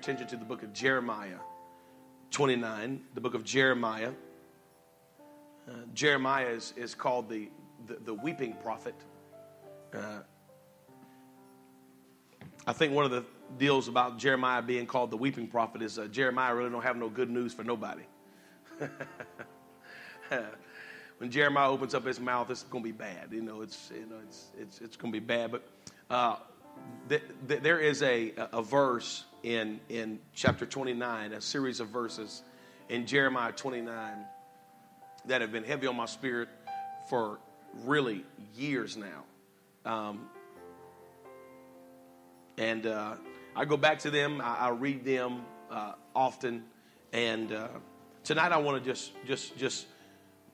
Attention to the book of Jeremiah 29, the book of Jeremiah. Uh, Jeremiah is, is called the, the, the weeping prophet. Uh, I think one of the deals about Jeremiah being called the weeping prophet is uh, Jeremiah really don't have no good news for nobody. when Jeremiah opens up his mouth, it's going to be bad. You know, it's you know it's it's it's going to be bad. But uh, th- th- there is a a verse in, in chapter 29, a series of verses in Jeremiah 29 that have been heavy on my spirit for really years now. Um, and uh, I go back to them, I, I read them uh, often. And uh, tonight I want to just, just, just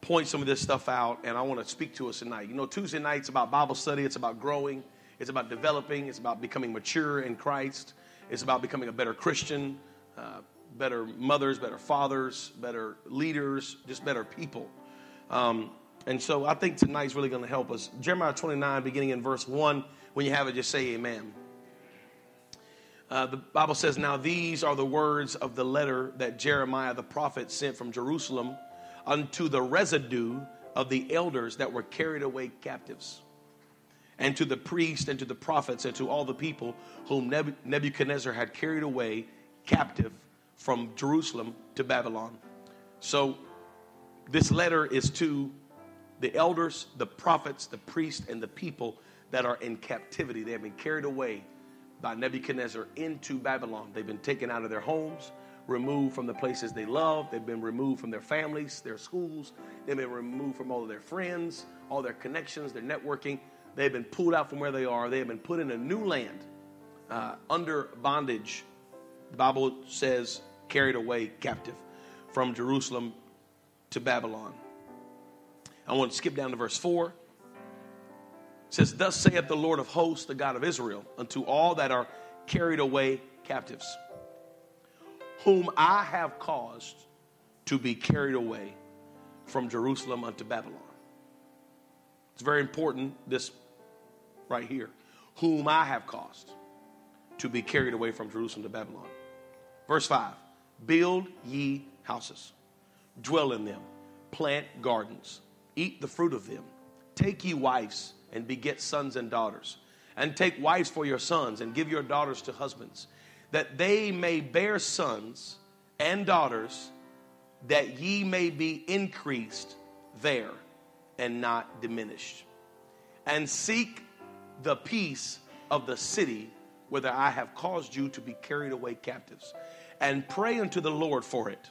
point some of this stuff out and I want to speak to us tonight. You know, Tuesday night's about Bible study, it's about growing, it's about developing, it's about becoming mature in Christ. It's about becoming a better Christian, uh, better mothers, better fathers, better leaders, just better people. Um, and so I think tonight's really going to help us. Jeremiah 29, beginning in verse 1. When you have it, just say amen. Uh, the Bible says, Now these are the words of the letter that Jeremiah the prophet sent from Jerusalem unto the residue of the elders that were carried away captives and to the priests and to the prophets and to all the people whom Nebuchadnezzar had carried away captive from Jerusalem to Babylon. So, this letter is to the elders, the prophets, the priests, and the people that are in captivity. They have been carried away by Nebuchadnezzar into Babylon. They've been taken out of their homes, removed from the places they love. They've been removed from their families, their schools. They've been removed from all of their friends, all their connections, their networking. They have been pulled out from where they are. They have been put in a new land uh, under bondage. The Bible says carried away captive from Jerusalem to Babylon. I want to skip down to verse 4. It says, Thus saith the Lord of hosts, the God of Israel, unto all that are carried away captives, whom I have caused to be carried away from Jerusalem unto Babylon. It's very important, this right here, whom I have caused to be carried away from Jerusalem to Babylon. Verse 5 Build ye houses, dwell in them, plant gardens, eat the fruit of them, take ye wives and beget sons and daughters, and take wives for your sons and give your daughters to husbands, that they may bear sons and daughters, that ye may be increased there and not diminished. And seek the peace of the city whither I have caused you to be carried away captives, and pray unto the Lord for it.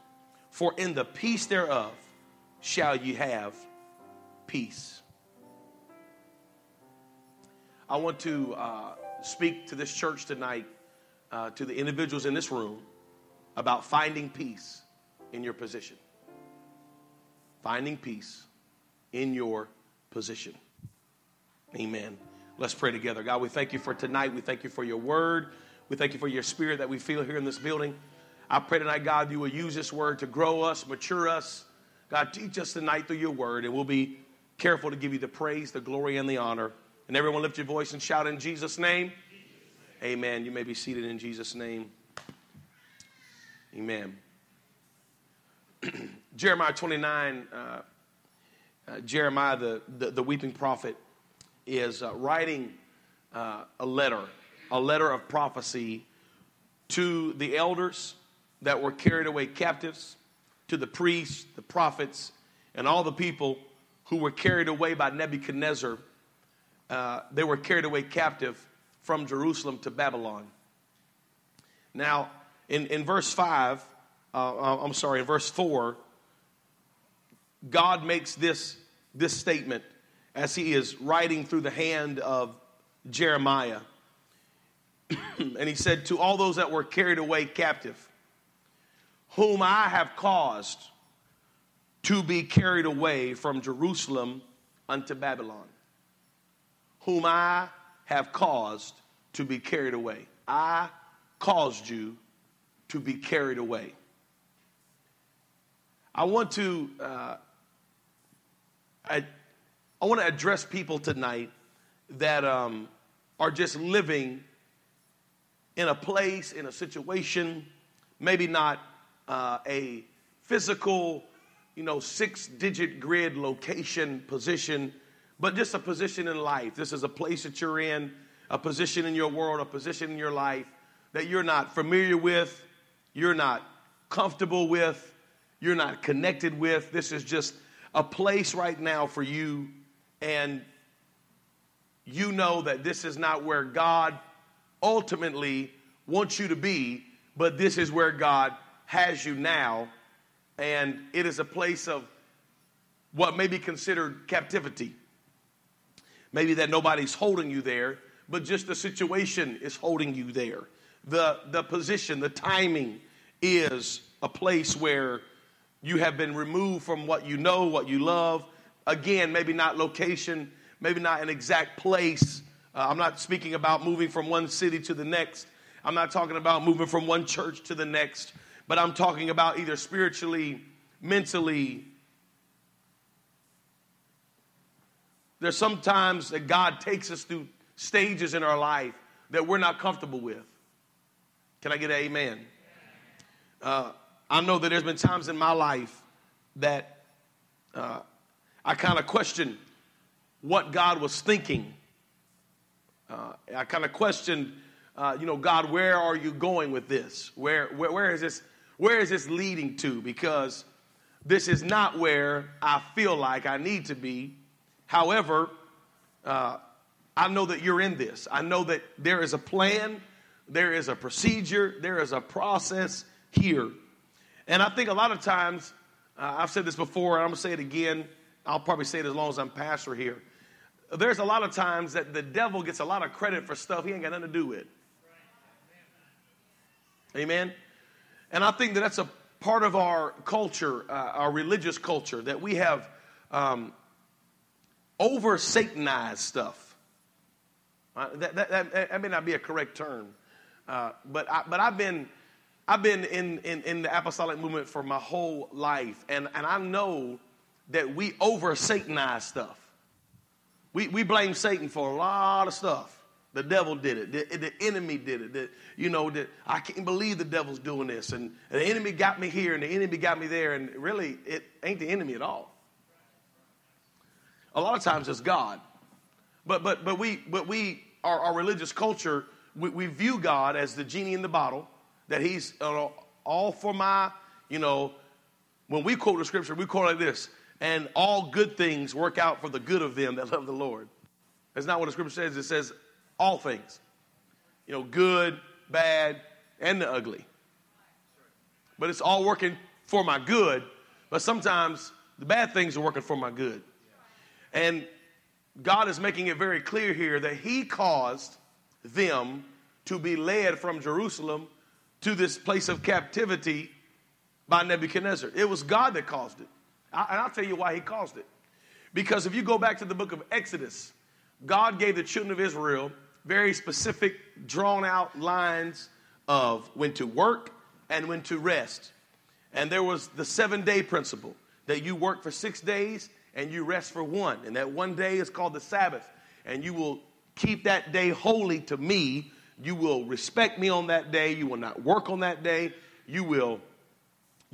For in the peace thereof shall ye have peace. I want to uh, speak to this church tonight, uh, to the individuals in this room, about finding peace in your position. Finding peace in your position. Amen. Let's pray together. God, we thank you for tonight. We thank you for your word. We thank you for your spirit that we feel here in this building. I pray tonight, God, you will use this word to grow us, mature us. God, teach us tonight through your word, and we'll be careful to give you the praise, the glory, and the honor. And everyone lift your voice and shout in Jesus' name. Amen. You may be seated in Jesus' name. Amen. Jeremiah 29, uh, uh, Jeremiah, the, the, the weeping prophet, is uh, writing uh, a letter, a letter of prophecy to the elders that were carried away captives, to the priests, the prophets, and all the people who were carried away by Nebuchadnezzar. Uh, they were carried away captive from Jerusalem to Babylon. Now, in, in verse 5, uh, uh I'm sorry, in verse 4, God makes this, this statement as he is writing through the hand of Jeremiah. and he said, To all those that were carried away captive, whom I have caused to be carried away from Jerusalem unto Babylon. Whom I have caused to be carried away. I caused you to be carried away. I want to uh, I, I want to address people tonight that um, are just living in a place, in a situation, maybe not uh, a physical, you know, six digit grid location position, but just a position in life. This is a place that you're in, a position in your world, a position in your life that you're not familiar with, you're not comfortable with, you're not connected with. This is just a place right now for you, and you know that this is not where God ultimately wants you to be, but this is where God has you now, and it is a place of what may be considered captivity. Maybe that nobody's holding you there, but just the situation is holding you there. The, the position, the timing is a place where you have been removed from what you know, what you love. Again, maybe not location, maybe not an exact place. Uh, I'm not speaking about moving from one city to the next. I'm not talking about moving from one church to the next, but I'm talking about either spiritually, mentally. There's sometimes that God takes us through stages in our life that we're not comfortable with. Can I get an amen? Uh, I know that there's been times in my life that uh, I kind of questioned what God was thinking. Uh, I kind of questioned uh, you know, God, where are you going with this? Where, where, where is this? Where is this leading to? Because this is not where I feel like I need to be. However, uh, I know that you're in this. I know that there is a plan, there is a procedure, there is a process here. And I think a lot of times, uh, I've said this before, and I'm going to say it again. I'll probably say it as long as I'm pastor here. There's a lot of times that the devil gets a lot of credit for stuff he ain't got nothing to do with. Amen? And I think that that's a part of our culture, uh, our religious culture, that we have um, over Satanized stuff. Uh, that, that, that, that, may not be a correct term, uh, but, I, but I've been, I've been in, in, in the apostolic movement for my whole life, and, and I know that we over Satanize stuff. We, we blame Satan for a lot of stuff. The devil did it. The, the enemy did it. The, you know, the, I can't believe the devil's doing this. And, and the enemy got me here and the enemy got me there. And really, it ain't the enemy at all. A lot of times it's God. But, but, but we, but we our, our religious culture, we, we, view God as the genie in the bottle, that he's uh, all for my, you know, when we quote the scripture, we quote like this, and all good things work out for the good of them that love the Lord. That's not what the scripture says. It says all things. You know, good, bad, and the ugly. But it's all working for my good, but sometimes the bad things are working for my good. And God is making it very clear here that He caused them to be led from Jerusalem to this place of captivity by Nebuchadnezzar. It was God that caused it. And I'll tell you why He caused it. Because if you go back to the book of Exodus, God gave the children of Israel very specific, drawn out lines of when to work and when to rest. And there was the seven day principle that you work for six days and you rest for one. And that one day is called the Sabbath. And you will keep that day holy to me. You will respect me on that day. You will not work on that day. You will,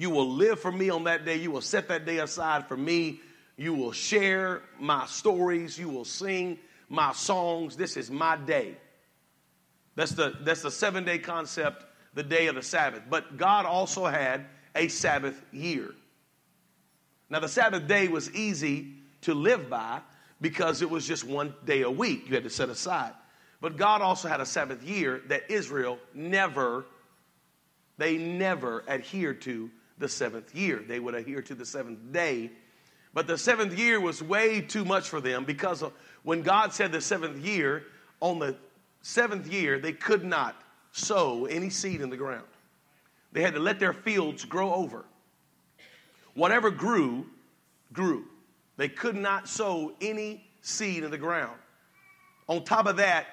you will live for me on that day. You will set that day aside for me. You will share my stories. You will sing my songs. This is my day. That's the, that's the seven day concept, the day of the Sabbath. But God also had a Sabbath year. Now, the Sabbath day was easy to live by because it was just one day a week you had to set aside. But God also had a Sabbath year that Israel never, they never adhered to the seventh year. They would adhere to the seventh day. But the seventh year was way too much for them because when God said the seventh year, on the seventh year, they could not sow any seed in the ground. they had to let their fields grow over. Whatever grew, grew. They could not sow any seed in the ground. On top of that,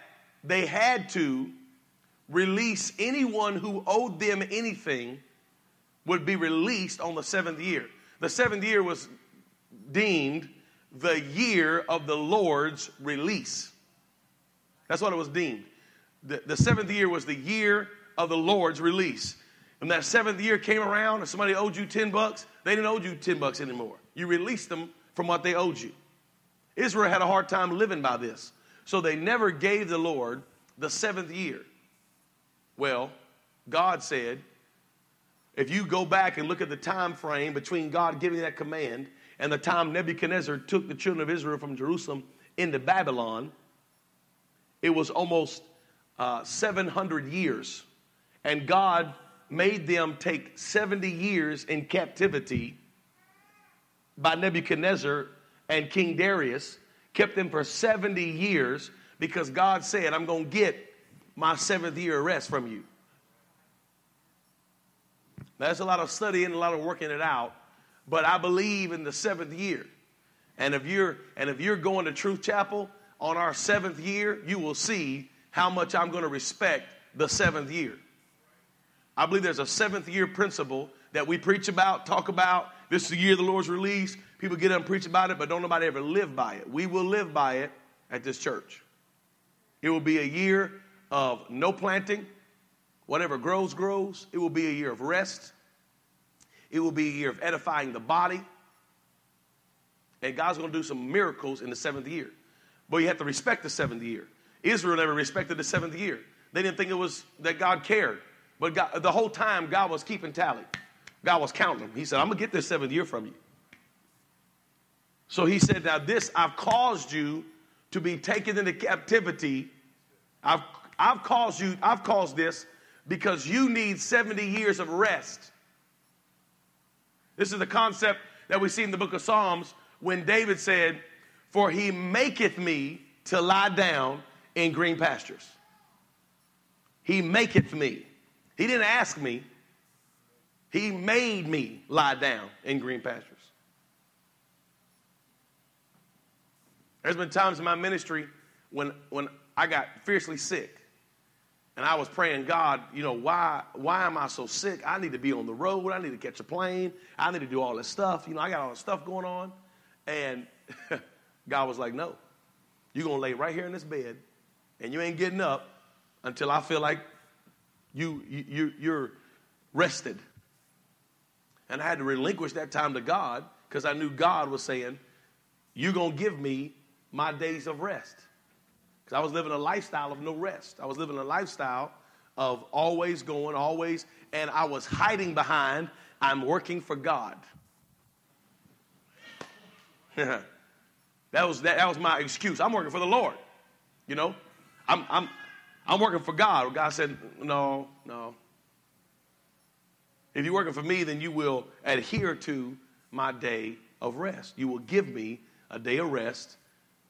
they had to release anyone who owed them anything would be released on the seventh year. The seventh year was deemed the year of the Lord's release. That's what it was deemed. The, the seventh year was the year of the Lord's release. When that seventh year came around and somebody owed you 10 bucks, they didn't owe you 10 bucks anymore. You released them from what they owed you. Israel had a hard time living by this. So they never gave the Lord the seventh year. Well, God said, if you go back and look at the time frame between God giving that command and the time Nebuchadnezzar took the children of Israel from Jerusalem into Babylon, it was almost uh, 700 years. And God made them take 70 years in captivity by Nebuchadnezzar and King Darius, kept them for 70 years because God said, I'm going to get my seventh year rest from you. That's a lot of studying, a lot of working it out, but I believe in the seventh year. And if you're and if you're going to Truth Chapel on our seventh year, you will see how much I'm going to respect the seventh year. I believe there's a seventh year principle that we preach about, talk about. This is the year the Lord's release. People get up and preach about it, but don't nobody ever live by it. We will live by it at this church. It will be a year of no planting. Whatever grows, grows. It will be a year of rest. It will be a year of edifying the body. And God's going to do some miracles in the seventh year. But you have to respect the seventh year. Israel never respected the seventh year. They didn't think it was that God cared. But God, the whole time, God was keeping tally. God was counting them. He said, I'm going to get this seventh year from you. So he said, Now this I've caused you to be taken into captivity. I've, I've caused you, I've caused this because you need 70 years of rest. This is the concept that we see in the book of Psalms when David said, For he maketh me to lie down in green pastures. He maketh me. He didn't ask me, he made me lie down in green pastures. There's been times in my ministry when, when I got fiercely sick. And I was praying, God, you know, why, why am I so sick? I need to be on the road. I need to catch a plane. I need to do all this stuff. You know, I got all this stuff going on. And God was like, no, you're to lay right here in this bed and you ain't getting up until I feel like you, you, you're rested. And I had to relinquish that time to God because I knew God was saying, You're to give me my days of rest. Because I was living a lifestyle of no rest. I was living a lifestyle of always going, always, and I was hiding behind, I'm working for God. that, was, that, that was my excuse. I'm working for the Lord. You know, I'm, I'm, I'm working for God. God said, No, no. If you're working for me, then you will adhere to my day of rest. You will give me a day of rest,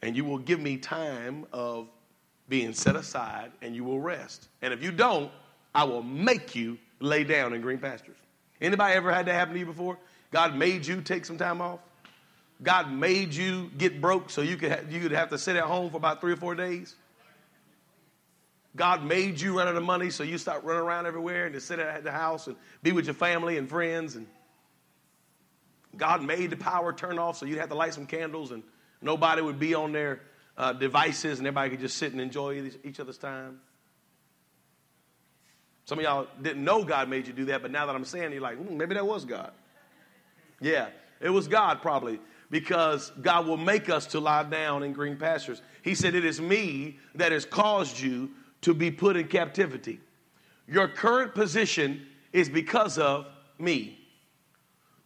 and you will give me time of being set aside, and you will rest. And if you don't, I will make you lay down in green pastures. Anybody ever had that happen to you before? God made you take some time off. God made you get broke so you could ha- you could have to sit at home for about three or four days. God made you run out of money, so you start running around everywhere and just sit at the house and be with your family and friends. And God made the power turn off, so you'd have to light some candles, and nobody would be on their uh, devices, and everybody could just sit and enjoy each other's time. Some of y'all didn't know God made you do that, but now that I'm saying, it, you're like, mm, maybe that was God. Yeah, it was God probably because God will make us to lie down in green pastures. He said, It is me that has caused you to be put in captivity. Your current position is because of me.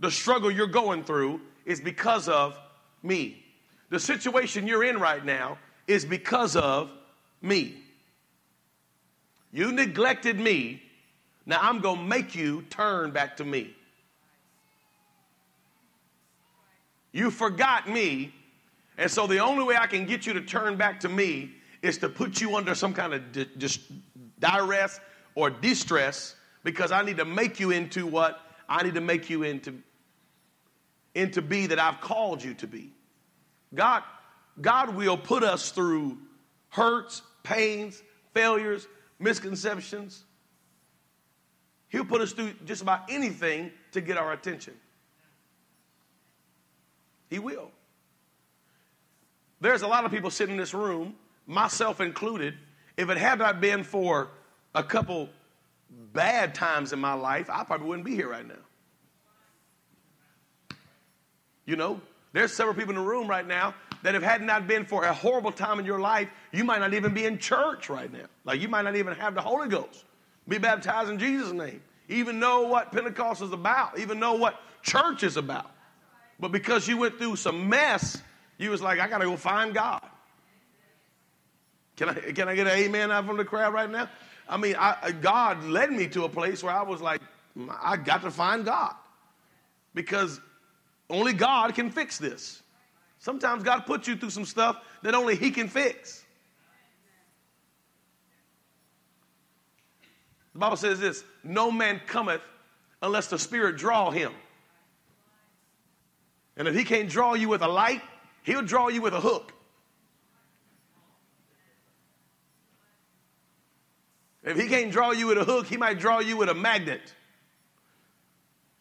The struggle you're going through is because of me. The situation you're in right now is because of me. You neglected me. Now I'm going to make you turn back to me. You forgot me. And so the only way I can get you to turn back to me is to put you under some kind of di- dis- duress or distress because I need to make you into what I need to make you into, into be that I've called you to be. God, God will put us through hurts, pains, failures, misconceptions. He'll put us through just about anything to get our attention. He will. There's a lot of people sitting in this room, myself included. If it had not been for a couple bad times in my life, I probably wouldn't be here right now. You know, there's several people in the room right now that if had not been for a horrible time in your life, you might not even be in church right now. Like you might not even have the Holy Ghost. Be baptized in Jesus' name. Even know what Pentecost is about. Even know what church is about. But because you went through some mess, you was like, I gotta go find God. Can I, can I get an amen out from the crowd right now? I mean, I, God led me to a place where I was like, mm, I got to find God. Because only God can fix this. Sometimes God puts you through some stuff that only He can fix. The Bible says this no man cometh unless the Spirit draw him. And if He can't draw you with a light, He'll draw you with a hook. If He can't draw you with a hook, He might draw you with a magnet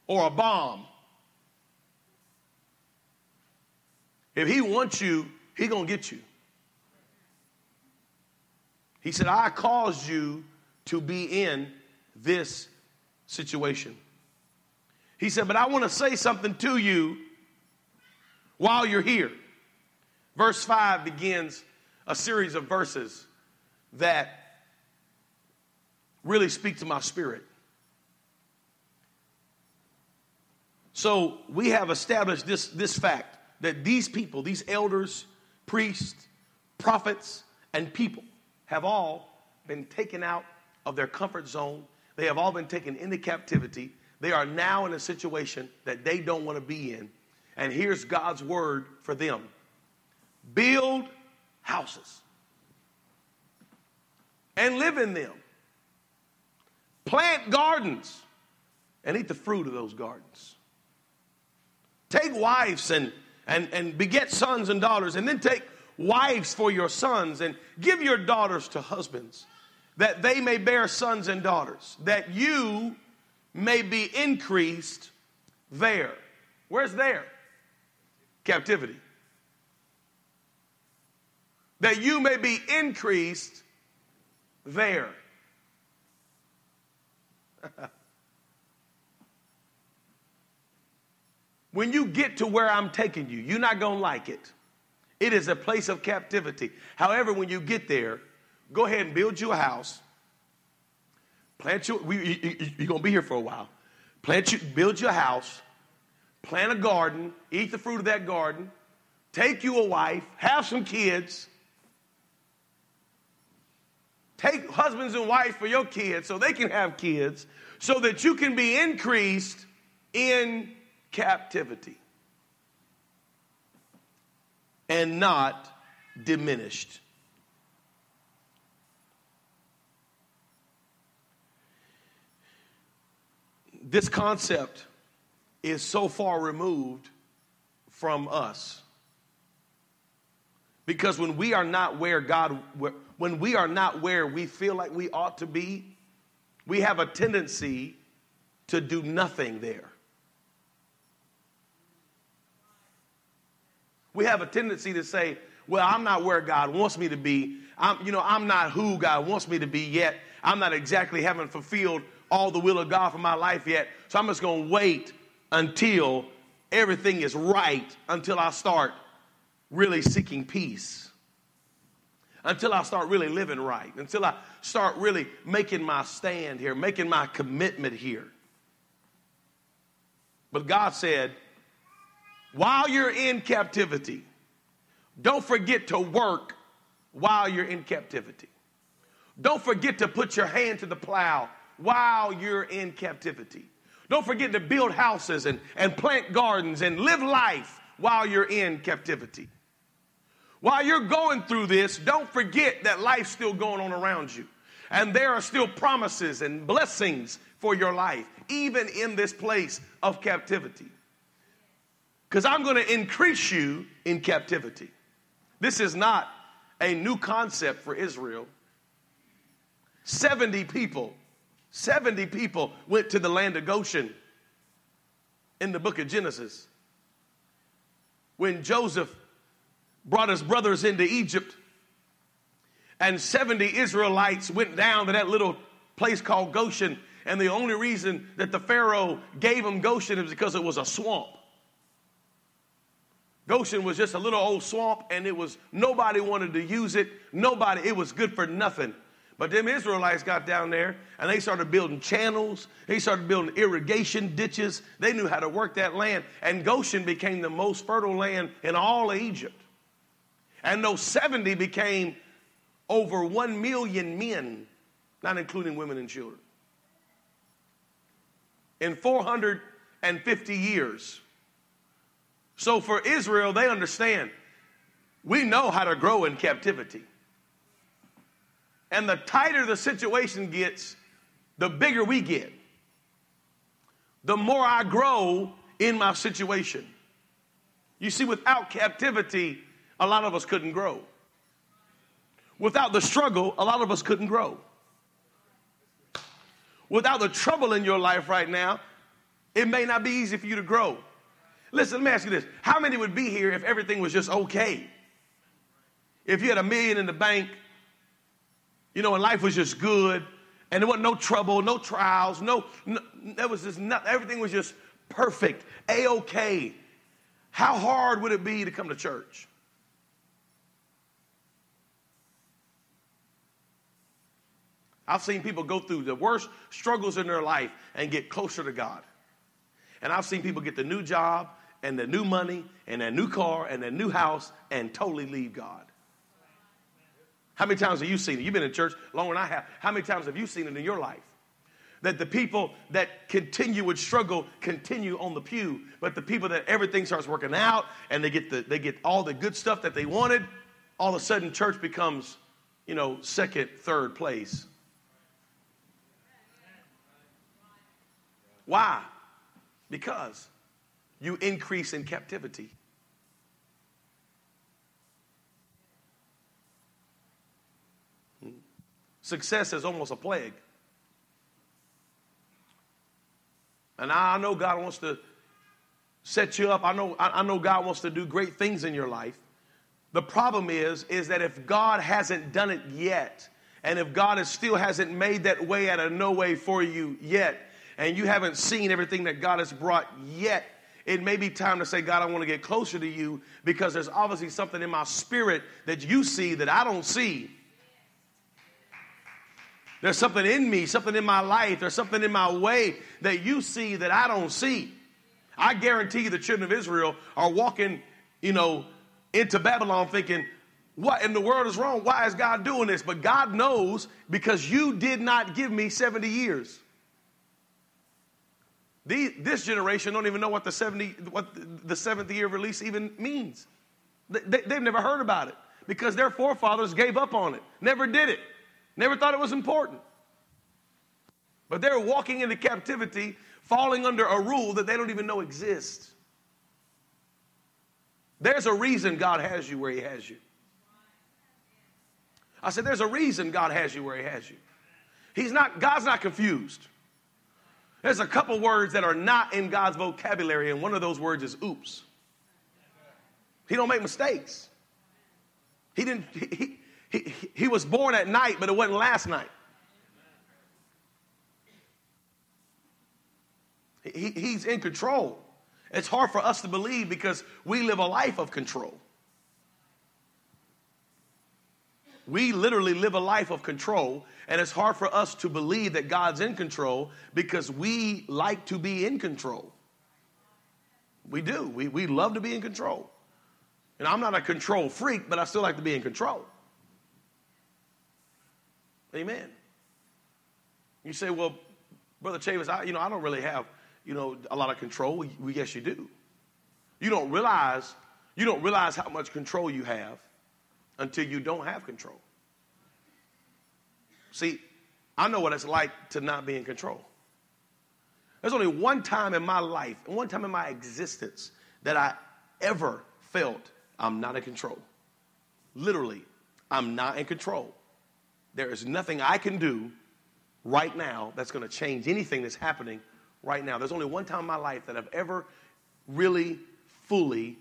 or a bomb If he wants you, he going to get you. He said, I caused you to be in this situation. He said, but I want to say something to you while you're here. Verse 5 begins a series of verses that really speak to my spirit. So we have established this, this fact that these people, these elders, priests, prophets, and people have all been taken out of their comfort zone. They have all been taken into captivity. They are now in a situation that they don't want to be in. And here's God's word for them build houses and live in them, plant gardens and eat the fruit of those gardens. Take wives and and, and beget sons and daughters, and then take wives for your sons, and give your daughters to husbands, that they may bear sons and daughters, that you may be increased there. Where's there? Captivity. That you may be increased there. When you get to where I'm taking you, you're not going to like it. It is a place of captivity. However, when you get there, go ahead and build you a house. Plant your, you, you're going to be here for a while. Plant you, build your house, plant a garden, eat the fruit of that garden, take you a wife, have some kids. Take husbands and wives for your kids so they can have kids, so that you can be increased in captivity and not diminished. This concept is so far removed from us. Because when we are not where God, when we are not where we feel like we ought to be, we have a tendency to do nothing there. We have a tendency to say, well, I'm not where God wants me to be. I'm, you know, I'm not who God wants me to be yet. I'm not exactly having fulfilled all the will of God for my life yet. So I'm just going to wait until everything is right until I start really seeking peace. Until I start really living right. Until I start really making my stand here, making my commitment here. But God said, while you're in captivity, don't forget to work while you're in captivity. Don't forget to put your hand to the plow while you're in captivity. Don't forget to build houses and, and plant gardens and live life while you're in captivity. While you're going through this, don't forget that life's still going on around you. And there are still promises and blessings for your life, even in this place of captivity. Because I'm going to increase you in captivity. This is not a new concept for Israel. 70 people, 70 people went to the land of Goshen in the book of Genesis. When Joseph brought his brothers into Egypt, and 70 Israelites went down to that little place called Goshen. And the only reason that the Pharaoh gave them Goshen is because it was a swamp. Goshen was just a little old swamp, and it was nobody wanted to use it. Nobody, it was good for nothing. But them Israelites got down there and they started building channels. They started building irrigation ditches. They knew how to work that land. And Goshen became the most fertile land in all of Egypt. And those 70 became over 1 million men, not including women and children. In 450 years. So for Israel, they understand we know how to grow in captivity. And the tighter the situation gets, the bigger we get. The more I grow in my situation. You see, without captivity, a lot of us couldn't grow. Without the struggle, a lot of us couldn't grow. Without the trouble in your life right now, it may not be easy for you to grow. Listen, let me ask you this. How many would be here if everything was just okay? If you had a million in the bank, you know, and life was just good, and there wasn't no trouble, no trials, no, no there was just nothing, everything was just perfect, A-OK. How hard would it be to come to church? I've seen people go through the worst struggles in their life and get closer to God. And I've seen people get the new job and the new money and a new car and a new house and totally leave God. How many times have you seen it? You've been in church longer than I have. How many times have you seen it in your life? That the people that continue with struggle continue on the pew, but the people that everything starts working out and they get the they get all the good stuff that they wanted, all of a sudden church becomes, you know, second, third place. Why? Because you increase in captivity. Success is almost a plague. And I know God wants to set you up. I know, I know God wants to do great things in your life. The problem is, is that if God hasn't done it yet, and if God still hasn't made that way out of no way for you yet, and you haven't seen everything that God has brought yet, it may be time to say, God, I want to get closer to you because there's obviously something in my spirit that you see that I don't see. There's something in me, something in my life, there's something in my way that you see that I don't see. I guarantee you the children of Israel are walking, you know, into Babylon thinking, what in the world is wrong? Why is God doing this? But God knows because you did not give me 70 years. This generation don't even know what the 70, what the 70th year release even means. They, they've never heard about it because their forefathers gave up on it, never did it, never thought it was important. But they're walking into captivity, falling under a rule that they don't even know exists. There's a reason God has you where He has you. I said, there's a reason God has you where He has you. He's not, God's not confused. There's a couple words that are not in God's vocabulary, and one of those words is oops. He don't make mistakes. He didn't he, he, he was born at night, but it wasn't last night. He, he's in control. It's hard for us to believe because we live a life of control. We literally live a life of control, and it's hard for us to believe that God's in control because we like to be in control. We do. We, we love to be in control. And I'm not a control freak, but I still like to be in control. Amen. You say, well, Brother Chavis, I, you know, I don't really have, you know, a lot of control. We, yes, you do. You don't realize, you don't realize how much control you have until you don't have control. See, I know what it's like to not be in control. There's only one time in my life, one time in my existence, that I ever felt I'm not in control. Literally, I'm not in control. There is nothing I can do right now that's going to change anything that's happening right now. There's only one time in my life that I've ever really fully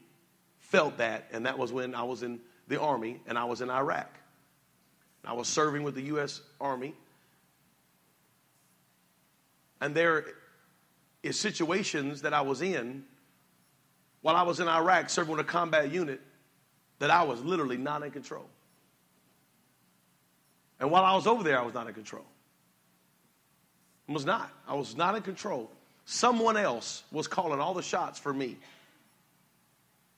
felt that, and that was when I was in the Army and I was in Iraq. I was serving with the U.S. Army. And there is situations that I was in while I was in Iraq serving with a combat unit that I was literally not in control. And while I was over there, I was not in control. I was not. I was not in control. Someone else was calling all the shots for me.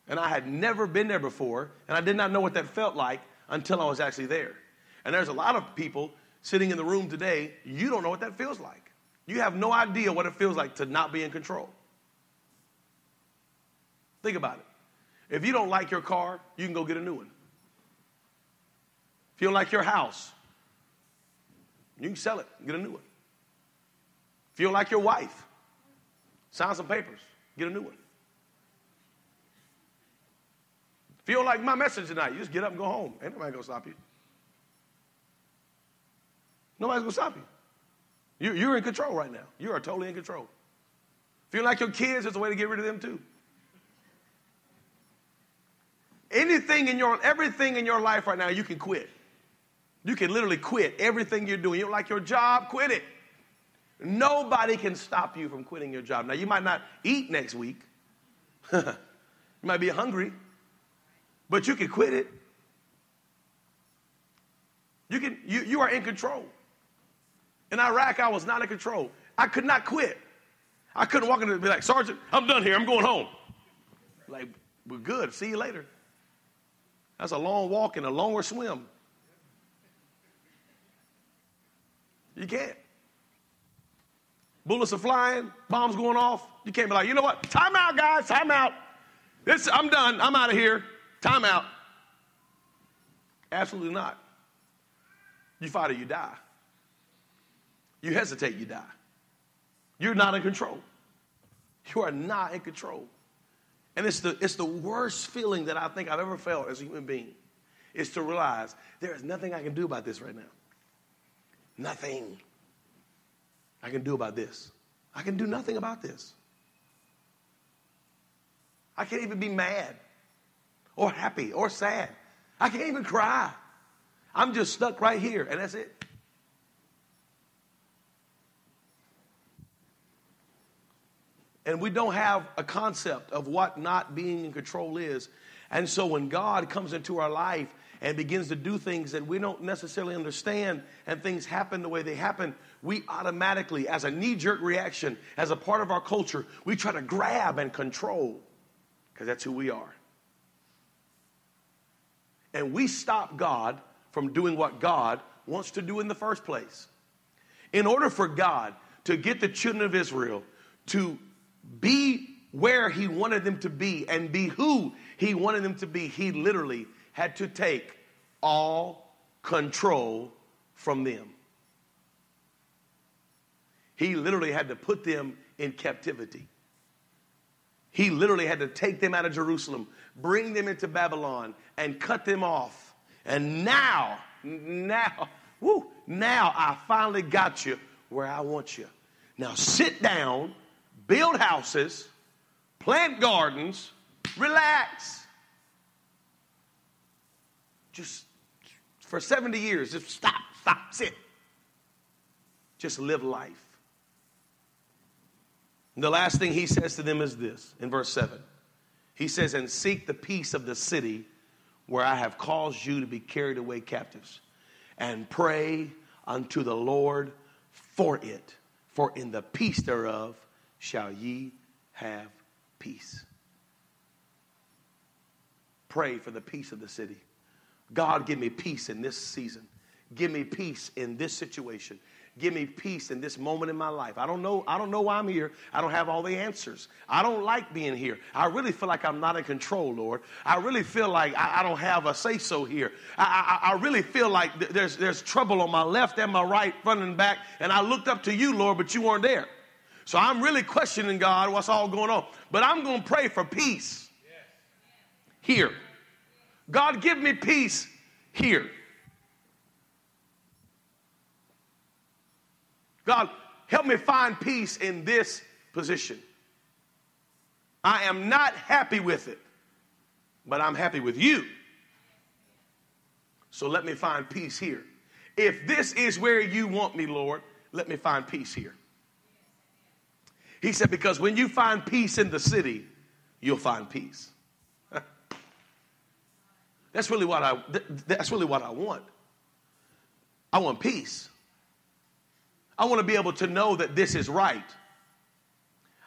And I had never been there before, and I did not know what that felt like until I was actually there. And there's a lot of people sitting in the room today, you don't know what that feels like. You have no idea what it feels like to not be in control. Think about it. If you don't like your car, you can go get a new one. If you don't like your house, you can sell it and get a new one. If you don't like your wife, sign some papers, get a new one. If you don't like my message tonight, you just get up and go home. Ain't nobody gonna stop you. Nobody's gonna stop you. you. You're in control right now. You are totally in control. If you like your kids, there's a way to get rid of them too. Anything in your, everything in your life right now, you can quit. You can literally quit everything you're doing. You don't like your job, quit it. Nobody can stop you from quitting your job. Now, you might not eat next week. you might be hungry, but you can quit it. You, can, you, you are in control. In Iraq, I was not in control. I could not quit. I couldn't walk in and be like, Sergeant, I'm done here. I'm going home. Like, we're good. See you later. That's a long walk and a longer swim. You can't. Bullets are flying, bombs going off. You can't be like, you know what? Time out, guys. Time out. This, I'm done. I'm out of here. Time out. Absolutely not. You fight or you die. You hesitate, you die. You're not in control. You are not in control. And it's the, it's the worst feeling that I think I've ever felt as a human being is to realize there is nothing I can do about this right now. Nothing I can do about this. I can do nothing about this. I can't even be mad or happy or sad. I can't even cry. I'm just stuck right here, and that's it. And we don't have a concept of what not being in control is. And so when God comes into our life and begins to do things that we don't necessarily understand and things happen the way they happen, we automatically, as a knee jerk reaction, as a part of our culture, we try to grab and control because that's who we are. And we stop God from doing what God wants to do in the first place. In order for God to get the children of Israel to be where He wanted them to be and be who He wanted them to be, He literally had to take all control from them. He literally had to put them in captivity. He literally had to take them out of Jerusalem, bring them into Babylon, and cut them off. And now, now, whoo, now I finally got you where I want you. Now sit down, build houses, plant gardens, relax. Just for 70 years, just stop, stop, sit. Just live life. And the last thing he says to them is this in verse 7. He says, And seek the peace of the city where I have caused you to be carried away captives, and pray unto the Lord for it, for in the peace thereof shall ye have peace. Pray for the peace of the city. God, give me peace in this season. Give me peace in this situation. Give me peace in this moment in my life. I don't know. I don't know why I'm here. I don't have all the answers. I don't like being here. I really feel like I'm not in control, Lord. I really feel like I, I don't have a say so here. I, I, I, really feel like th- there's, there's trouble on my left and my right, front and back. And I looked up to you, Lord, but you weren't there. So I'm really questioning God, what's all going on. But I'm going to pray for peace here. God, give me peace here. God, help me find peace in this position. I am not happy with it, but I'm happy with you. So let me find peace here. If this is where you want me, Lord, let me find peace here. He said, because when you find peace in the city, you'll find peace. that's really what I that's really what I want. I want peace. I want to be able to know that this is right.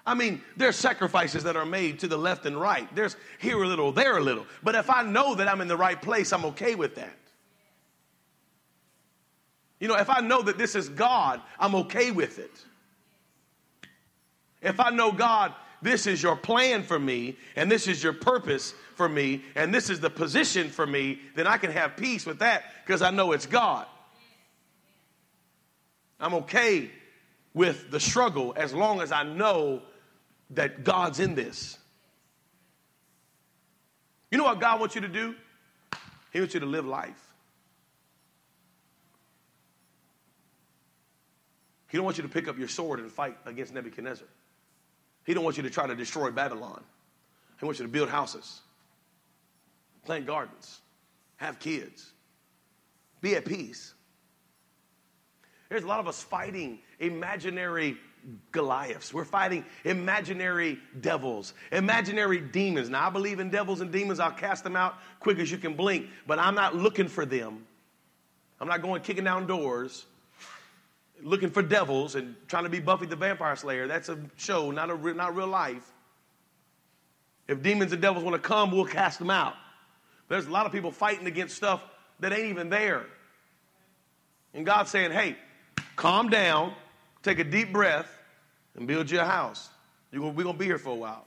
I mean, there's sacrifices that are made to the left and right. There's here a little, there a little. But if I know that I'm in the right place, I'm okay with that. You know, if I know that this is God, I'm okay with it. If I know, God, this is your plan for me, and this is your purpose for me, and this is the position for me, then I can have peace with that because I know it's God. I'm okay with the struggle as long as I know that God's in this. You know what God wants you to do? He wants you to live life. He don't want you to pick up your sword and fight against Nebuchadnezzar. He don't want you to try to destroy Babylon. He wants you to build houses, plant gardens, have kids, be at peace. There's a lot of us fighting imaginary Goliaths. We're fighting imaginary devils, imaginary demons. Now, I believe in devils and demons. I'll cast them out quick as you can blink, but I'm not looking for them. I'm not going kicking down doors, looking for devils and trying to be Buffy the Vampire Slayer. That's a show, not, a, not real life. If demons and devils want to come, we'll cast them out. There's a lot of people fighting against stuff that ain't even there. And God's saying, hey, calm down, take a deep breath, and build you a house. You're gonna, we're going to be here for a while.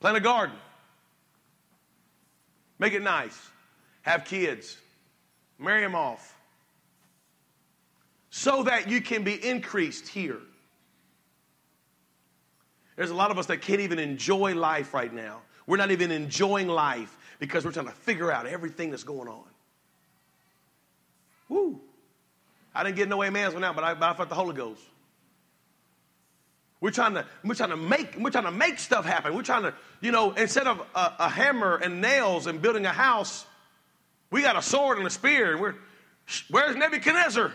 Plant a garden. Make it nice. Have kids. Marry them off. So that you can be increased here. There's a lot of us that can't even enjoy life right now. We're not even enjoying life because we're trying to figure out everything that's going on. Woo. I didn't get no amens on that, but I, but I felt the Holy Ghost. We're trying to we're trying to make we're trying to make stuff happen. We're trying to you know instead of a, a, hammer and nails and building a house, we got a sword and a spear. And we're where's Nebuchadnezzar?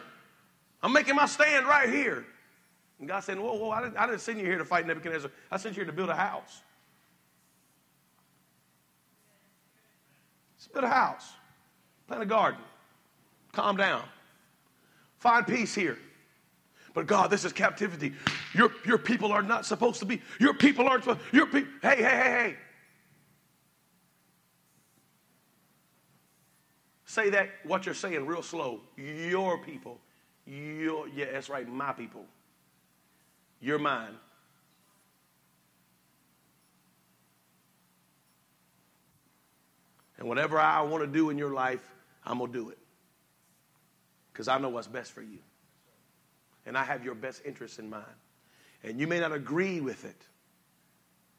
I'm making my stand right here. And God said, Whoa, whoa! I didn't, I didn't send you here to fight Nebuchadnezzar. I sent you here to build a house. Let's build a house, plant a garden, calm down. Find peace here. But God, this is captivity. Your, your people are not supposed to be. Your people aren't supposed your people. Hey, hey, hey, hey. Say that, what you're saying, real slow. Your people. Your, yeah, that's right, my people. You're mine. And whatever I want to do in your life, I'm going to do it because I know what's best for you. And I have your best interests in mind. And you may not agree with it,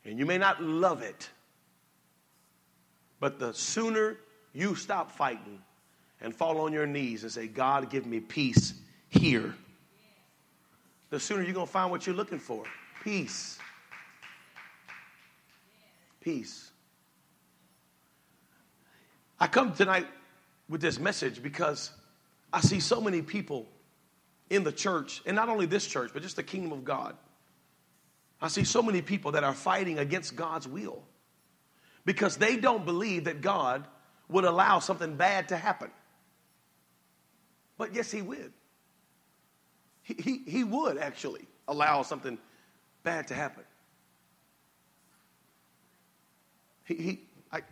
and you may not love it, but the sooner you stop fighting and fall on your knees and say, God, give me peace here, the sooner you're going to find what you're looking for peace. Peace. I come tonight with this message because I see so many people in the church, and not only this church, but just the kingdom of God. I see so many people that are fighting against God's will because they don't believe that God would allow something bad to happen. But yes, He would. He, he, would actually allow something bad to happen. He, he, I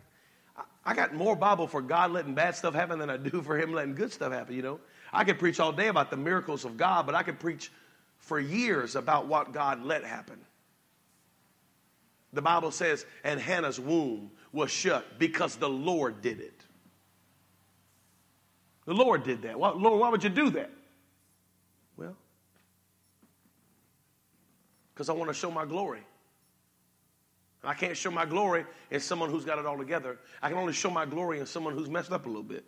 I got more Bible for God letting bad stuff happen than I do for Him letting good stuff happen, you know. I could preach all day about the miracles of God, but I could preach for years about what God let happen. The Bible says, and Hannah's womb was shut because the Lord did it. The Lord did that. Why, Lord, why would you do that? Well, because I want to show my glory. And I can't show my glory in someone who's got it all together. I can only show my glory in someone who's messed up a little bit.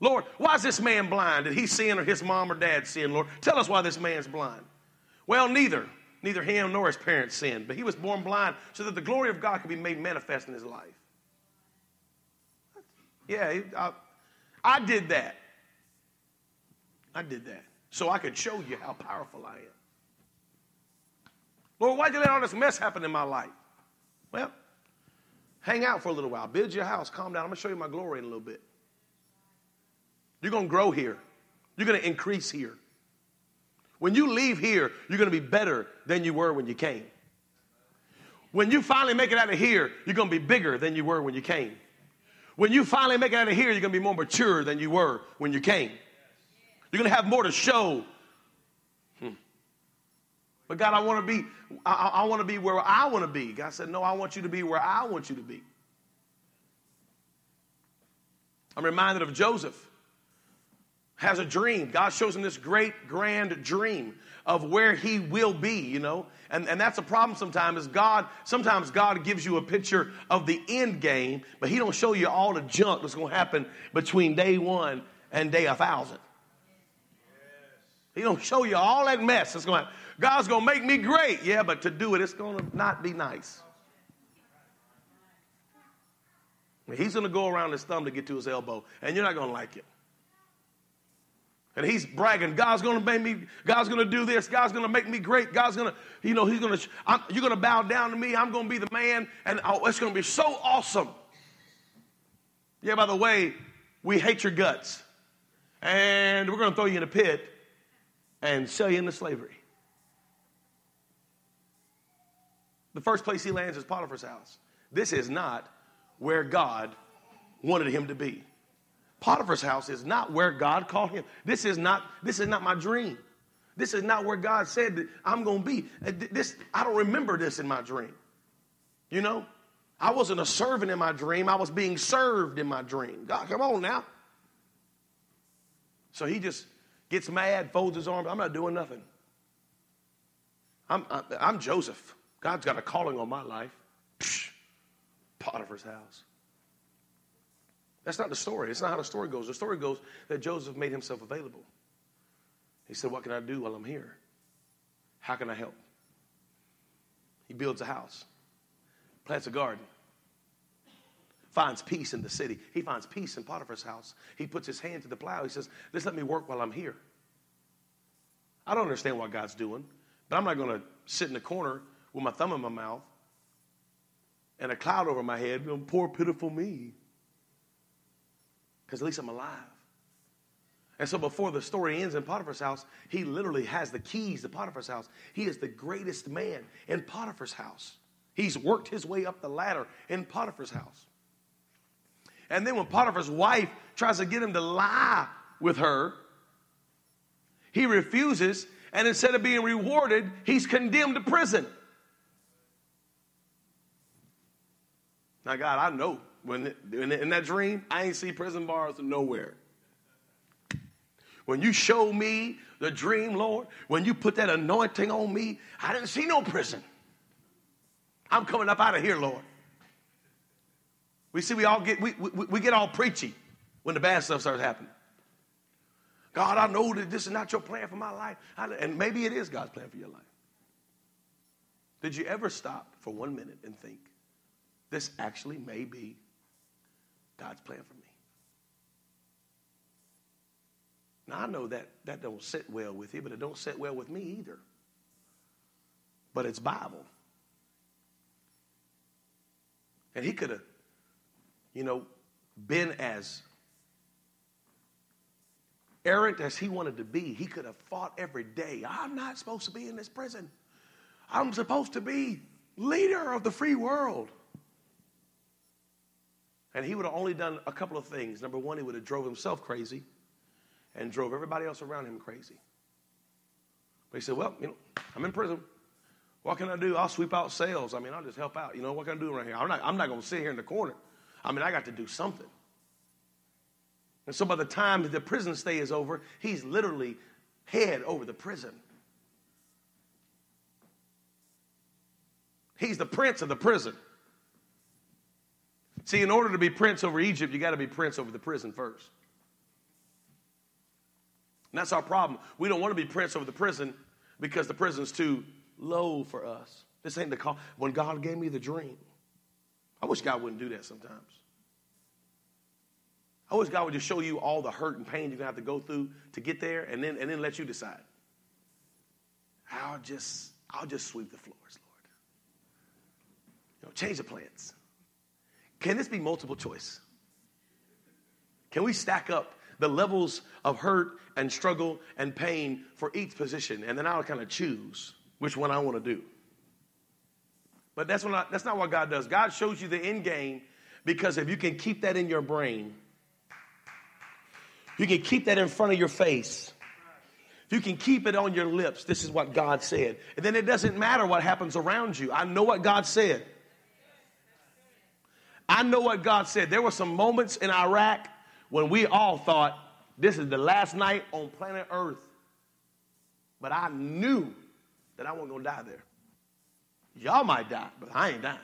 Lord, why is this man blind? Did he sin or his mom or dad sin, Lord? Tell us why this man's blind. Well, neither. Neither him nor his parents sinned, but he was born blind so that the glory of God could be made manifest in his life. Yeah, I, I did that. I did that so I could show you how powerful I am. Lord, why'd you let all this mess happen in my life? Well, hang out for a little while, build your house, calm down. I'm going to show you my glory in a little bit. You're going to grow here, you're going to increase here. When you leave here, you're going to be better than you were when you came. When you finally make it out of here, you're going to be bigger than you were when you came. When you finally make it out of here, you're going to be more mature than you were when you came. You're going to have more to show. But God, I want to be, I, I want to be where I want to be. God said, No, I want you to be where I want you to be. I'm reminded of Joseph has a dream. God shows him this great, grand dream of where he will be, you know. And, and that's a problem sometimes is God, sometimes God gives you a picture of the end game, but he don't show you all the junk that's going to happen between day one and day a thousand. He don't show you all that mess that's going to God's going to make me great. Yeah, but to do it, it's going to not be nice. He's going to go around his thumb to get to his elbow, and you're not going to like it. And he's bragging, God's going to make me, God's going to do this, God's going to make me great, God's going to, you know, he's going to, you're going to bow down to me, I'm going to be the man, and oh, it's going to be so awesome. Yeah, by the way, we hate your guts, and we're going to throw you in a pit and sell you into slavery. The first place he lands is Potiphar's house. This is not where God wanted him to be. Potiphar's house is not where God called him. This is not, this is not my dream. This is not where God said that I'm going to be. Uh, this, I don't remember this in my dream. You know, I wasn't a servant in my dream. I was being served in my dream. God, come on now. So he just gets mad, folds his arms. I'm not doing nothing. I'm, I'm Joseph. God's got a calling on my life. Psh, Potiphar's house. That's not the story. It's not how the story goes. The story goes that Joseph made himself available. He said, What can I do while I'm here? How can I help? He builds a house, plants a garden, finds peace in the city. He finds peace in Potiphar's house. He puts his hand to the plow. He says, Just let me work while I'm here. I don't understand what God's doing, but I'm not going to sit in the corner with my thumb in my mouth and a cloud over my head. Poor, pitiful me because at least I'm alive. And so before the story ends in Potiphar's house, he literally has the keys to Potiphar's house. He is the greatest man in Potiphar's house. He's worked his way up the ladder in Potiphar's house. And then when Potiphar's wife tries to get him to lie with her, he refuses, and instead of being rewarded, he's condemned to prison. Now, God, I know when in that dream, I ain't see prison bars nowhere. When you show me the dream, Lord, when you put that anointing on me, I didn't see no prison. I'm coming up out of here, Lord. We see we all get we, we, we get all preachy when the bad stuff starts happening. God, I know that this is not your plan for my life. and maybe it is God's plan for your life. Did you ever stop for one minute and think, this actually may be God's plan for me. Now I know that that don't sit well with you, but it don't sit well with me either. But it's Bible. And he could have, you know, been as errant as he wanted to be. He could have fought every day. I'm not supposed to be in this prison. I'm supposed to be leader of the free world. And he would have only done a couple of things. Number one, he would have drove himself crazy and drove everybody else around him crazy. But he said, Well, you know, I'm in prison. What can I do? I'll sweep out cells. I mean, I'll just help out. You know, what can I do around here? I'm not, I'm not going to sit here in the corner. I mean, I got to do something. And so by the time the prison stay is over, he's literally head over the prison. He's the prince of the prison. See, in order to be prince over Egypt, you got to be prince over the prison first. And that's our problem. We don't want to be prince over the prison because the prison's too low for us. This ain't the call. When God gave me the dream, I wish God wouldn't do that sometimes. I wish God would just show you all the hurt and pain you're gonna have to go through to get there, and then and then let you decide. I'll just I'll just sweep the floors, Lord. You know, change the plans. Can this be multiple choice? Can we stack up the levels of hurt and struggle and pain for each position, and then I'll kind of choose which one I want to do. But that's, what that's not what God does. God shows you the end game because if you can keep that in your brain, you can keep that in front of your face. If you can keep it on your lips, this is what God said. And then it doesn't matter what happens around you. I know what God said. I know what God said. There were some moments in Iraq when we all thought this is the last night on planet Earth. But I knew that I wasn't going to die there. Y'all might die, but I ain't dying.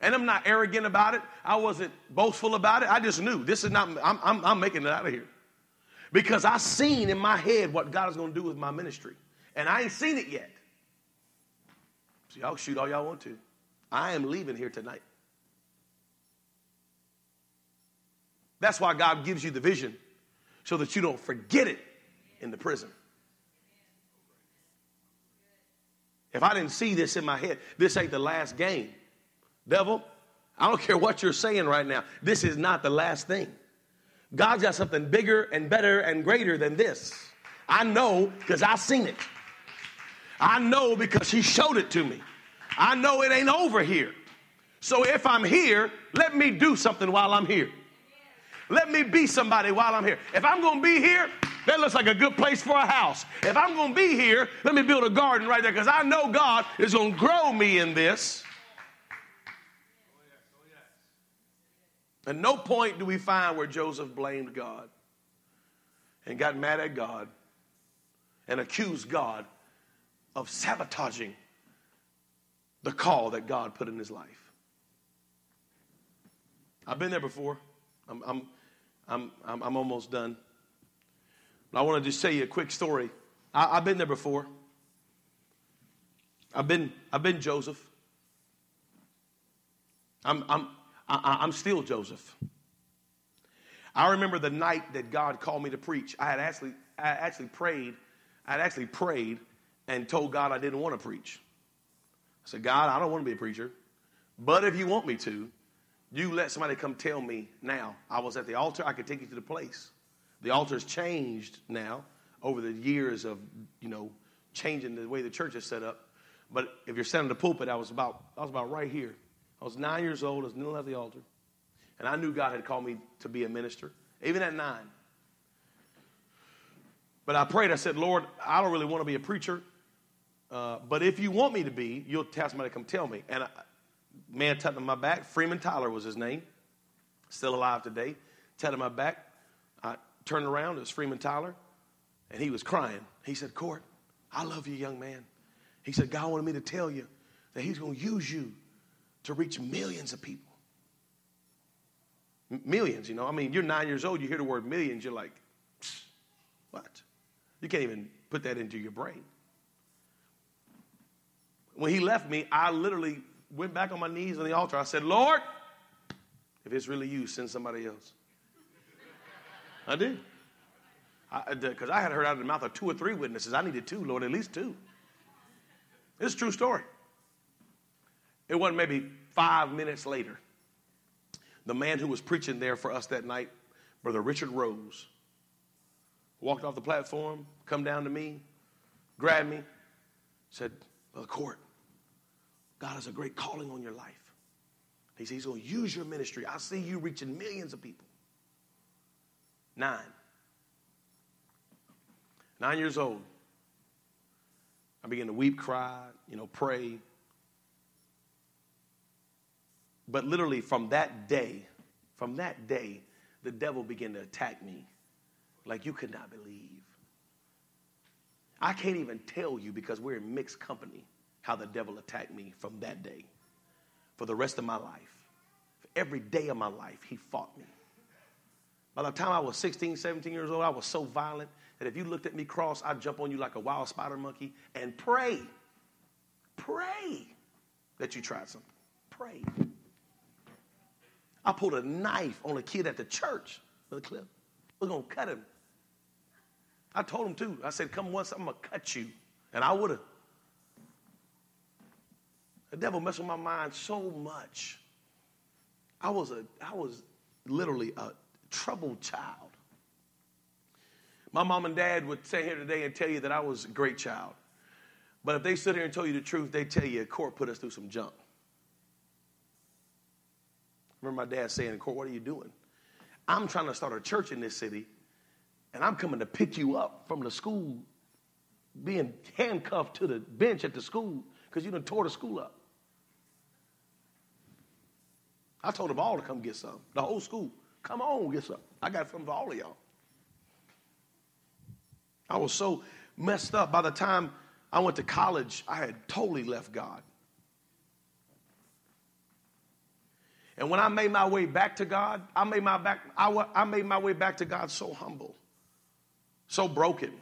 And I'm not arrogant about it. I wasn't boastful about it. I just knew this is not, I'm, I'm, I'm making it out of here. Because I seen in my head what God is going to do with my ministry. And I ain't seen it yet. So y'all shoot all y'all want to. I am leaving here tonight. That's why God gives you the vision, so that you don't forget it in the prison. If I didn't see this in my head, this ain't the last game. Devil, I don't care what you're saying right now. This is not the last thing. God's got something bigger and better and greater than this. I know because I seen it. I know because he showed it to me. I know it ain't over here. So if I'm here, let me do something while I'm here. Let me be somebody while I'm here. If I'm going to be here, that looks like a good place for a house. If I'm going to be here, let me build a garden right there because I know God is going to grow me in this. At no point do we find where Joseph blamed God and got mad at God and accused God of sabotaging the call that God put in his life. I've been there before. I'm, I'm, I'm, I'm, I'm almost done. But I want to just tell you a quick story. I, have been there before. I've been, I've been Joseph. I'm, I'm, I, I'm still Joseph. I remember the night that God called me to preach. I had actually, I actually prayed. I had actually prayed and told God I didn't want to preach. I said, God, I don't want to be a preacher, but if you want me to, you let somebody come tell me now. I was at the altar, I could take you to the place. The altar's changed now over the years of, you know, changing the way the church is set up. But if you're standing in the pulpit, I was about I was about right here. I was nine years old, I was kneeling at the altar. And I knew God had called me to be a minister, even at nine. But I prayed, I said, Lord, I don't really want to be a preacher. Uh, but if you want me to be, you'll tell somebody to come tell me. And I, man tapped on my back. Freeman Tyler was his name. Still alive today. Tapped on my back. I turned around. It was Freeman Tyler. And he was crying. He said, Court, I love you, young man. He said, God wanted me to tell you that he's going to use you to reach millions of people. M- millions, you know. I mean, you're nine years old. You hear the word millions. You're like, what? You can't even put that into your brain. When he left me, I literally went back on my knees on the altar. I said, Lord, if it's really you, send somebody else. I did. Because I, I, had heard out of the mouth of two or three witnesses. I needed two, Lord, at least two. It's a true story. It wasn't maybe five minutes later. The man who was preaching there for us that night, Brother Richard Rose, walked off the platform, come down to me, grabbed me, said, Brother Court, God has a great calling on your life. He says he's going to use your ministry. I see you reaching millions of people. Nine. Nine years old. I began to weep, cry, you know, pray. But literally from that day, from that day, the devil began to attack me like you could not believe. I can't even tell you because we're in mixed company how the devil attacked me from that day. For the rest of my life, for every day of my life, he fought me. By the time I was 16, 17 years old, I was so violent that if you looked at me cross, I'd jump on you like a wild spider monkey and pray. Pray that you tried something. Pray. I pulled a knife on a kid at the church a clip. We're going to cut him. I told him too. I said, Come once, I'm going to cut you. And I would have. The devil messed with my mind so much. I was a, I was literally a troubled child. My mom and dad would sit here today and tell you that I was a great child. But if they sit here and tell you the truth, they tell you court put us through some junk. Remember my dad saying in court, What are you doing? I'm trying to start a church in this city, and I'm coming to pick you up from the school, being handcuffed to the bench at the school because you done tore the school up. I told them all to come get some. The whole school. Come on, get some. I got some for all of y'all. I was so messed up. By the time I went to college, I had totally left God. And when I made my way back to God, I made my back I, I made my way back to God so humble, so broken.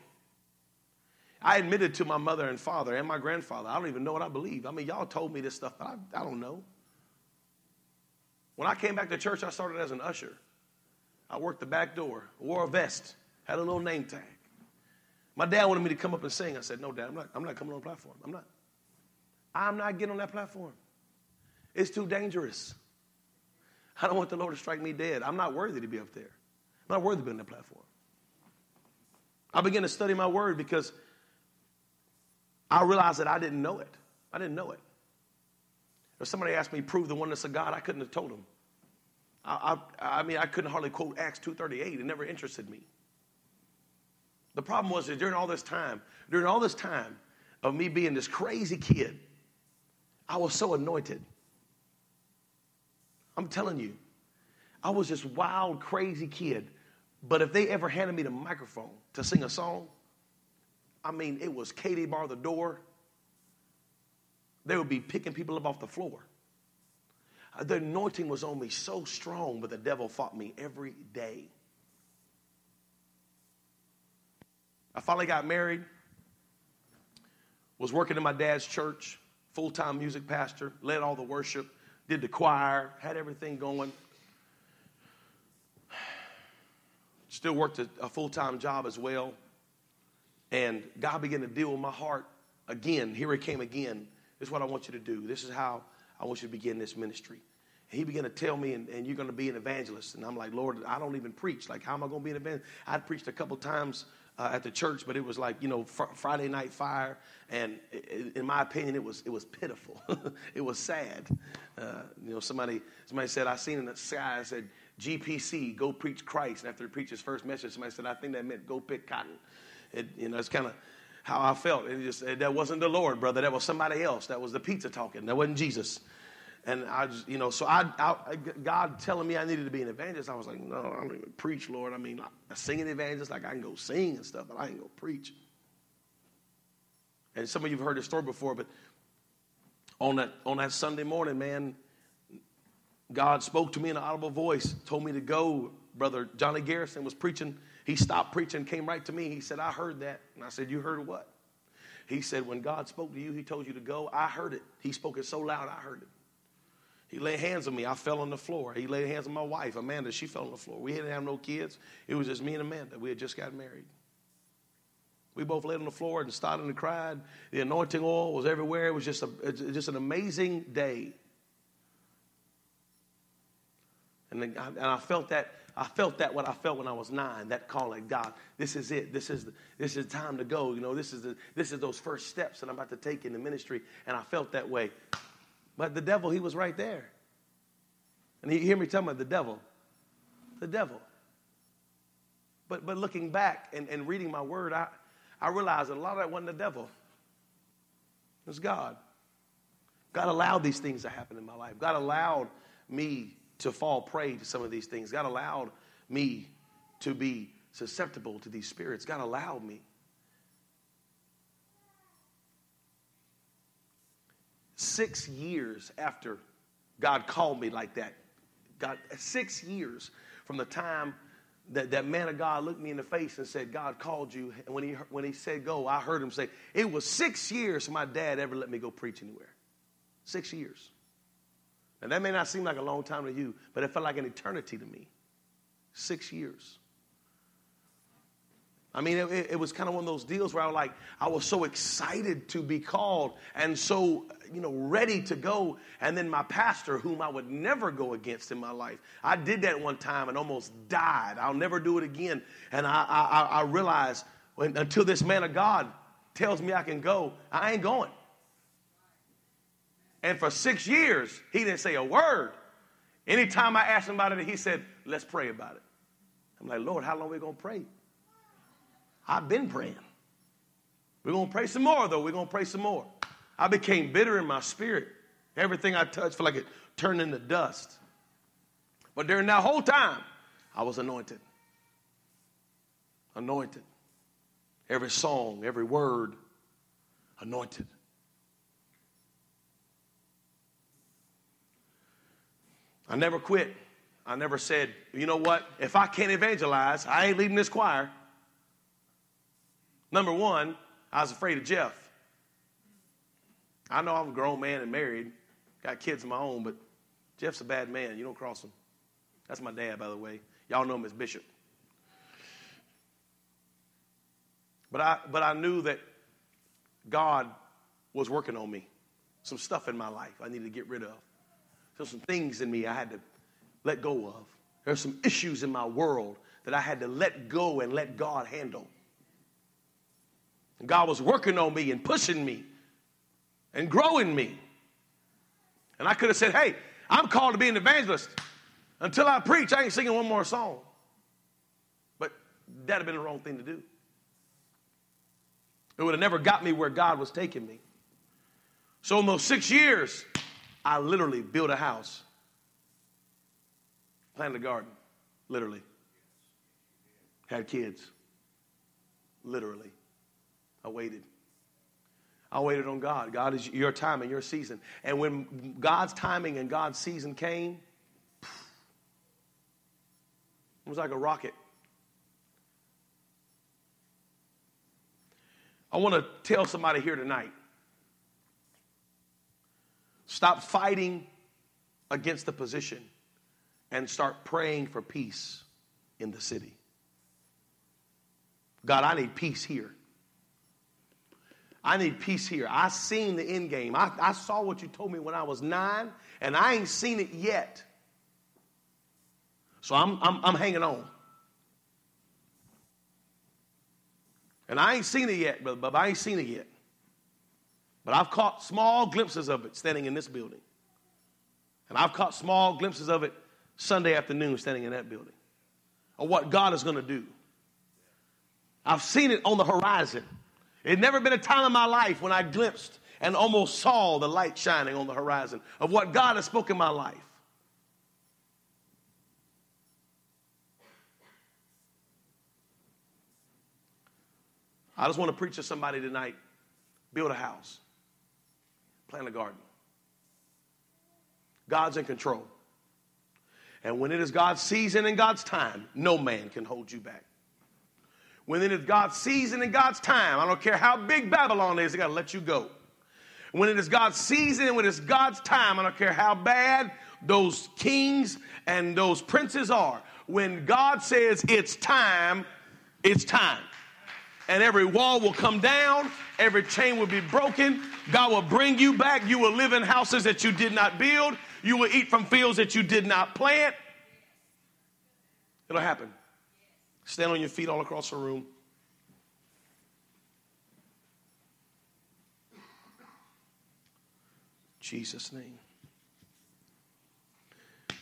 I admitted to my mother and father and my grandfather, I don't even know what I believe. I mean, y'all told me this stuff, but I, I don't know. When I came back to church, I started as an usher. I worked the back door, wore a vest, had a little name tag. My dad wanted me to come up and sing. I said, No, Dad, I'm not, I'm not coming on the platform. I'm not. I'm not getting on that platform. It's too dangerous. I don't want the Lord to strike me dead. I'm not worthy to be up there. I'm not worthy to be on that platform. I began to study my word because I realized that I didn't know it. I didn't know it. If somebody asked me prove the oneness of God, I couldn't have told them. I, I, I mean, I couldn't hardly quote Acts 2.38. It never interested me. The problem was that during all this time, during all this time of me being this crazy kid, I was so anointed. I'm telling you, I was this wild, crazy kid. But if they ever handed me the microphone to sing a song, I mean, it was Katie bar the door. They would be picking people up off the floor. Uh, the anointing was on me so strong, but the devil fought me every day. I finally got married, was working in my dad's church, full time music pastor, led all the worship did the choir, had everything going. Still worked a, a full time job as well. And God began to deal with my heart again. Here it came again. This is what I want you to do. This is how I want you to begin this ministry. And he began to tell me, and, and, you're going to be an evangelist. And I'm like, Lord, I don't even preach. Like, how am I going to be an evangelist? I'd preached a couple times uh, at the church, but it was like you know fr- Friday night fire, and it, in my opinion, it was it was pitiful. it was sad. Uh, you know, somebody somebody said I seen in the sky. I said GPC, go preach Christ. And after he preached his first message, somebody said I think that meant go pick cotton. It, you know, it's kind of how I felt. It just it, that wasn't the Lord, brother. That was somebody else. That was the pizza talking. That wasn't Jesus. And I just, you know, so I, I, God telling me I needed to be an evangelist, I was like, no, I don't even preach, Lord. I mean, a singing evangelist, like I can go sing and stuff, but I ain't gonna preach. And some of you have heard this story before, but on that on that Sunday morning, man, God spoke to me in an audible voice, told me to go. Brother Johnny Garrison was preaching. He stopped preaching, came right to me. He said, I heard that. And I said, You heard what? He said, When God spoke to you, He told you to go. I heard it. He spoke it so loud, I heard it. He laid hands on me. I fell on the floor. He laid hands on my wife, Amanda. She fell on the floor. We didn't have no kids. It was just me and Amanda. We had just got married. We both laid on the floor and started to cry. The anointing oil was everywhere. It was just, a, just an amazing day. And, then, and I felt that I felt that what I felt when I was nine, that calling, God, this is it. This is the, this is time to go. You know, this is the, this is those first steps that I'm about to take in the ministry. And I felt that way. But the devil, he was right there. And you hear me talking about the devil. The devil. But, but looking back and, and reading my word, I, I realized a lot of that wasn't the devil. It was God. God allowed these things to happen in my life. God allowed me to fall prey to some of these things. God allowed me to be susceptible to these spirits. God allowed me. six years after God called me like that. God, six years from the time that, that man of God looked me in the face and said, God called you. And when he, when he said go, I heard him say, It was six years my dad ever let me go preach anywhere. Six years. And that may not seem like a long time to you, but it felt like an eternity to me. Six years. I mean, it, it, was kind of one of those deals where I was like, I was so excited to be called and so, you know, ready to go. And then my pastor, whom I would never go against in my life, I did that one time and almost died. I'll never do it again. And I, I, I realized when, until this man of God tells me I can go, I ain't going. And for six years, he didn't say a word. Anytime I asked him about it, he said, Let's pray about it. I'm like, Lord, how long are we going to pray? I've been praying. We're going to pray some more, though. We're going to pray some more. I became bitter in my spirit. Everything I touched felt like it turned into dust. But during that whole time, I was anointed. Anointed. Every song, every word, anointed. I never quit. I never said, you know what? If I can't evangelize, I ain't leading this choir. Number one, I was afraid of Jeff. I know I'm a grown man and married, got kids of my own, but Jeff's a bad man. You don't cross him. That's my dad, by the way. Y'all know him as Bishop. But I, but I knew that God was working on me. Some stuff in my life I needed to get rid of. There's some things in me I had to let go of. There's some issues in my world that I had to let go and let God handle. And God was working on me and pushing me and growing me. And I could have said, hey, I'm called to be an evangelist. Until I preach, I ain't singing one more song. But that'd have been the wrong thing to do. It would have never got me where God was taking me. So in those six years, I literally built a house, planted a garden, literally. Had kids, literally. I waited. I waited on God. God is your time and your season. And when God's timing and God's season came, it was like a rocket. I want to tell somebody here tonight stop fighting against the position and start praying for peace in the city. God, I need peace here. I need peace here. I seen the end game. I, I saw what you told me when I was nine, and I ain't seen it yet. So I'm, I'm, I'm hanging on. And I ain't seen it yet, brother, I ain't seen it yet. But I've caught small glimpses of it standing in this building. And I've caught small glimpses of it Sunday afternoon standing in that building. Of what God is going to do. I've seen it on the horizon. It never been a time in my life when I glimpsed and almost saw the light shining on the horizon of what God has spoken in my life. I just want to preach to somebody tonight build a house, plant a garden. God's in control. And when it is God's season and God's time, no man can hold you back. When it is God's season and God's time, I don't care how big Babylon is, they got to let you go. When it is God's season and when it's God's time, I don't care how bad those kings and those princes are. When God says it's time, it's time. And every wall will come down, every chain will be broken. God will bring you back. You will live in houses that you did not build, you will eat from fields that you did not plant. It'll happen. Stand on your feet all across the room. Jesus' name.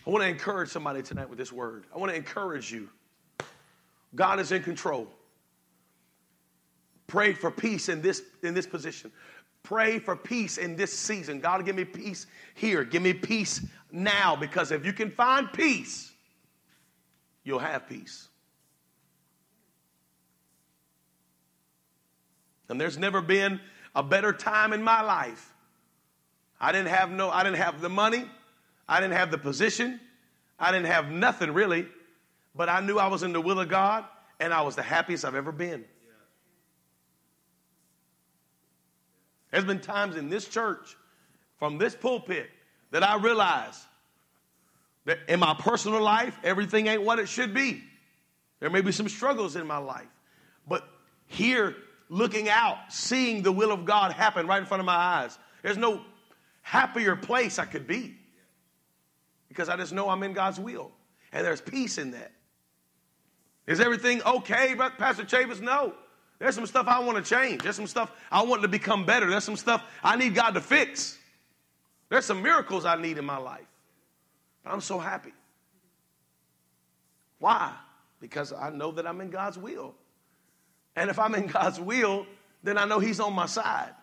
I want to encourage somebody tonight with this word. I want to encourage you. God is in control. Pray for peace in this, in this position. Pray for peace in this season. God, give me peace here. Give me peace now because if you can find peace, you'll have peace. And there's never been a better time in my life. I didn't have no, I didn't have the money. I didn't have the position. I didn't have nothing really. But I knew I was in the will of God and I was the happiest I've ever been. There's been times in this church, from this pulpit, that I realize that in my personal life, everything ain't what it should be. There may be some struggles in my life. But here, looking out, seeing the will of God happen right in front of my eyes, there's no happier place I could be because I just know I'm in God's will. And there's peace in that. Is everything okay, Pastor Chavis? No. There's some stuff I want to change. There's some stuff I want to become better. There's some stuff I need God to fix. There's some miracles I need in my life. But I'm so happy. Why? Because I know that I'm in God's will. And if I'm in God's will, then I know He's on my side.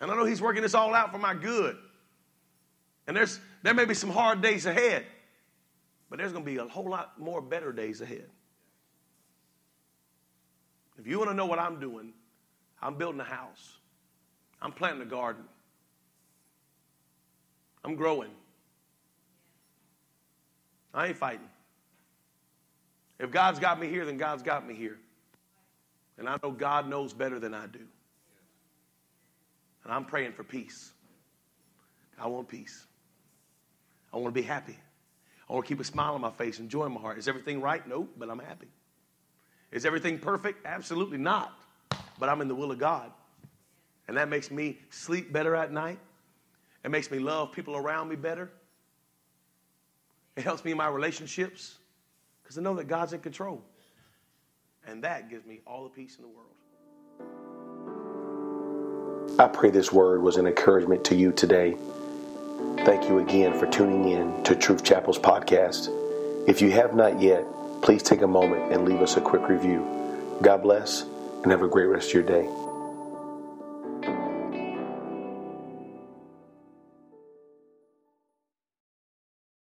And I know He's working this all out for my good. And there's there may be some hard days ahead, but there's going to be a whole lot more better days ahead. If you want to know what I'm doing, I'm building a house. I'm planting a garden. I'm growing. I ain't fighting. If God's got me here, then God's got me here. And I know God knows better than I do. And I'm praying for peace. I want peace. I want to be happy. I want to keep a smile on my face and joy in my heart. Is everything right? No, but I'm happy. Is everything perfect? Absolutely not. But I'm in the will of God. And that makes me sleep better at night. It makes me love people around me better. It helps me in my relationships because I know that God's in control. And that gives me all the peace in the world. I pray this word was an encouragement to you today. Thank you again for tuning in to Truth Chapel's podcast. If you have not yet, please take a moment and leave us a quick review. God bless and have a great rest of your day.